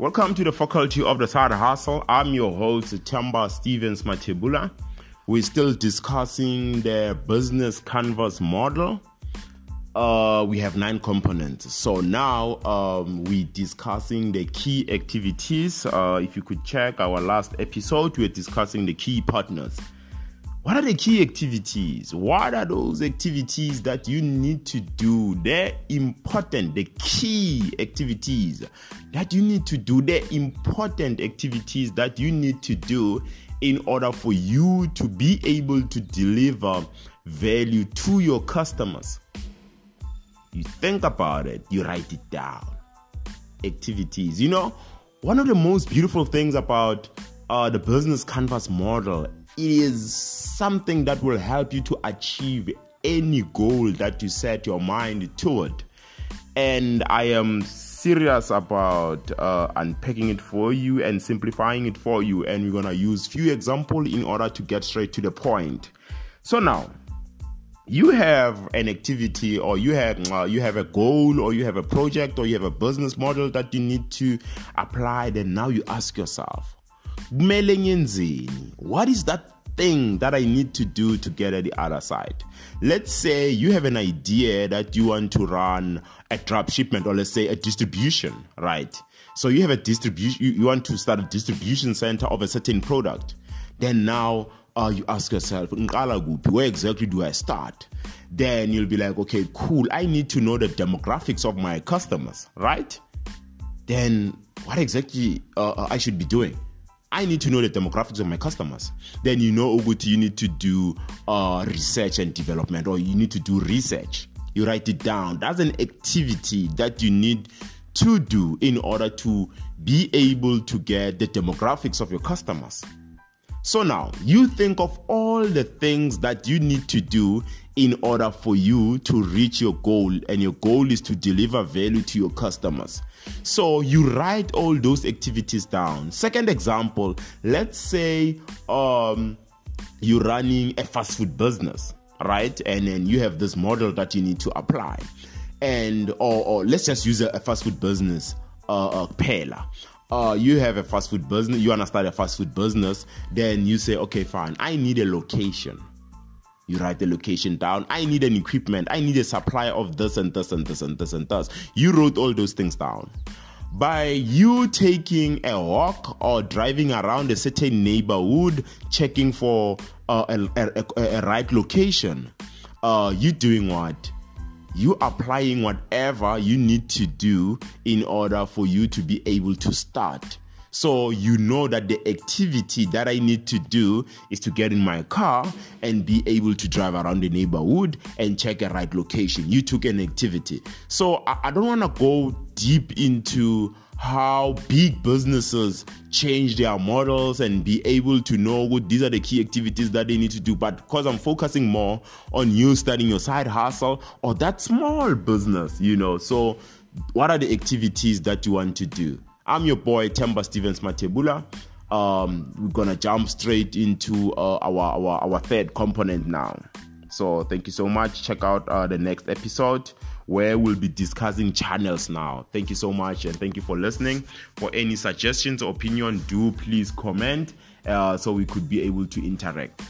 Welcome to the Faculty of the Side Hustle. I'm your host, Tamba Stevens Matebula. We're still discussing the business canvas model. Uh, we have nine components. So now um, we're discussing the key activities. Uh, if you could check our last episode, we're discussing the key partners. What are the key activities? What are those activities that you need to do? They're important, the key activities that you need to do, the important activities that you need to do in order for you to be able to deliver value to your customers. You think about it, you write it down. Activities. You know, one of the most beautiful things about uh, the business canvas model is something that will help you to achieve any goal that you set your mind toward. And I am serious about uh, unpacking it for you and simplifying it for you. And we're gonna use few examples in order to get straight to the point. So now, you have an activity or you have uh, you have a goal or you have a project or you have a business model that you need to apply then now you ask yourself what is that thing that I need to do to get at the other side. Let's say you have an idea that you want to run a drop shipment or let's say a distribution, right? So you have a distribution, you, you want to start a distribution center of a certain product. Then now uh, you ask yourself, where exactly do I start? Then you'll be like, okay, cool. I need to know the demographics of my customers, right? Then what exactly uh, uh I should be doing? I need to know the demographics of my customers. Then you know, Uguti, you need to do uh, research and development, or you need to do research. You write it down. That's an activity that you need to do in order to be able to get the demographics of your customers. So now you think of all the things that you need to do in order for you to reach your goal, and your goal is to deliver value to your customers. So you write all those activities down. Second example, let's say um, you're running a fast food business, right? And then you have this model that you need to apply. And or, or let's just use a, a fast food business, uh, uh, uh, you have a fast food business, you want to start a fast food business, then you say, okay, fine, I need a location. You write the location down. I need an equipment. I need a supply of this and this and this and this and this. You wrote all those things down. By you taking a walk or driving around a certain neighborhood, checking for uh, a, a, a, a, right location, uh, you doing what? You applying whatever you need to do in order for you to be able to start. So you know that the activity that I need to do is to get in my car and be able to drive around the neighborhood and check a right location. You took an activity. So I, I don't want to go deep into how big businesses change their models and be able to know what these are the key activities that they need to do. But because I'm focusing more on you starting your side hustle or that small business, you know, so what are the activities that you want to do? I'm your boy Temba Stevens Matebula. Um, we're gonna jump straight into uh, our, our our third component now. So thank you so much. Check out uh, the next episode where we'll be discussing channels now. Thank you so much and thank you for listening. For any suggestions or opinion, do please comment uh, so we could be able to interact.